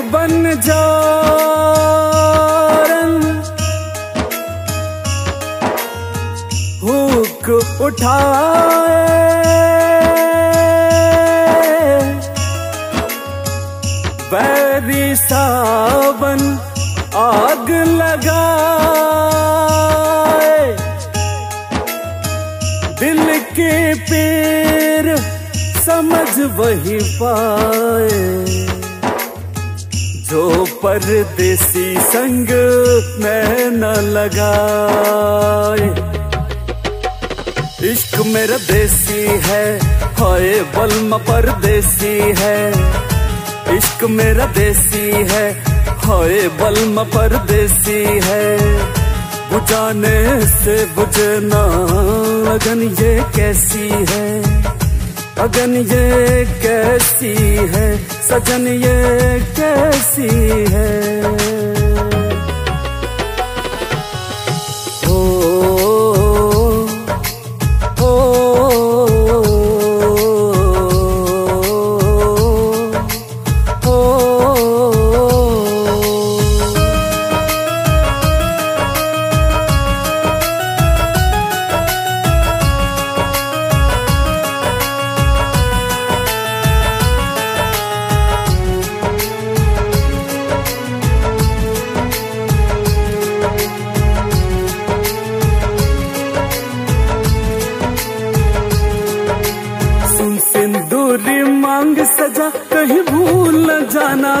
बन जारन हुक उठाए। बैरी सावन आग लगाए। दिल के पीर समझ वही पाए। जो परदेसी संग में न लगाए। इश्क मेरा देसी है, हाय बलम परदेसी है। इश्क मेरा देसी है, हाय बलम परदेसी है। बुझाने से बुझना लगन ये कैसी है? अगन ये कैसी है? सजन ये कैसी है?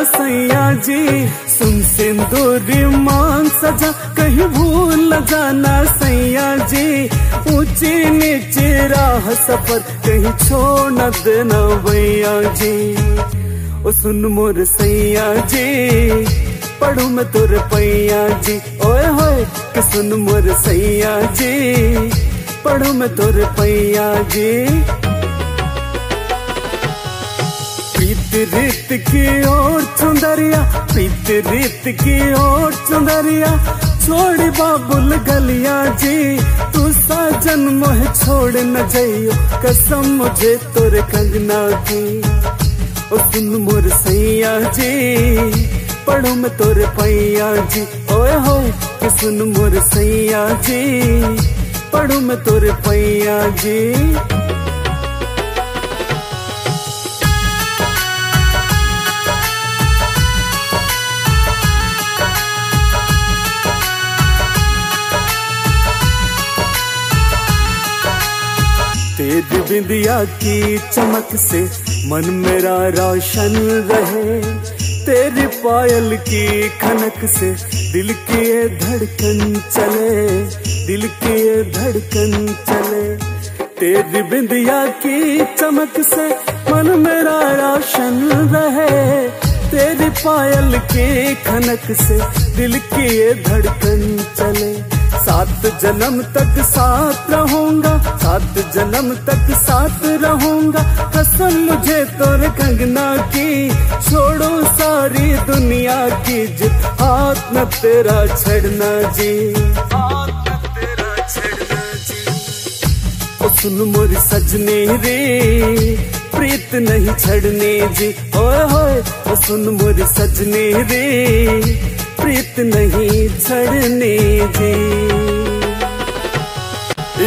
सैया जी, सुन सिंदूरी मांग सजा, कहीं भूल जाना सैया जी। ऊँची नीची राह सफ़र, कहीं छोड़ न देना भैया जी। ओ सुन मोर सैया जी, पढ़ू मैं तुर पैया जी। ओए होए, कि सुन मोर सैया जी, पढ़ू मैं तुर पैया जी। प्रीत रीत की ओर चुंदरिया, प्रीत रीत की ओर चुंदरिया। छोड़ी बाबुल गलिया जी, तू साजन मोह छोड़ न जाइयो कसम मुझे तोरे कंगना की। ओ सुन मोर सैया जी, पढ़ो मैं तोरे पैया जी। ओए हो कि सुन मोर सैया जी, पढ़ो मैं तोरे पैया जी। तेरी बिंदिया की चमक से मन मेरा रोशन रहे। तेरी पायल की खनक से दिल की ये धड़कन चले, दिल की ये धड़कन चले। तेरी बिंदिया की चमक से मन मेरा रोशन रहे। तेरी पायल की खनक से दिल की ये धड़कन चले। सात जन्म तक साथ रहूँगा, सात जन्म तक साथ रहूँगा। कसम मुझे तोर कंगना की, छोड़ो सारी दुनिया की जित हाथ न तेरा छड़ना जी। सुन मोरी सजने रे, प्रीत नहीं छड़नी जी। ओ सुन मोरी सजनी रे। प्रीत नहीं छड़नी जी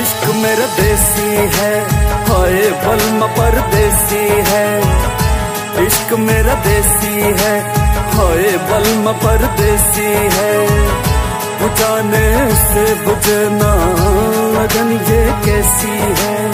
इश्क मेरा देसी है होए बलम पर देसी है। इश्क मेरा देसी है होए बलम पर देसी है। बुझाने से बुझना लगन ये कैसी है?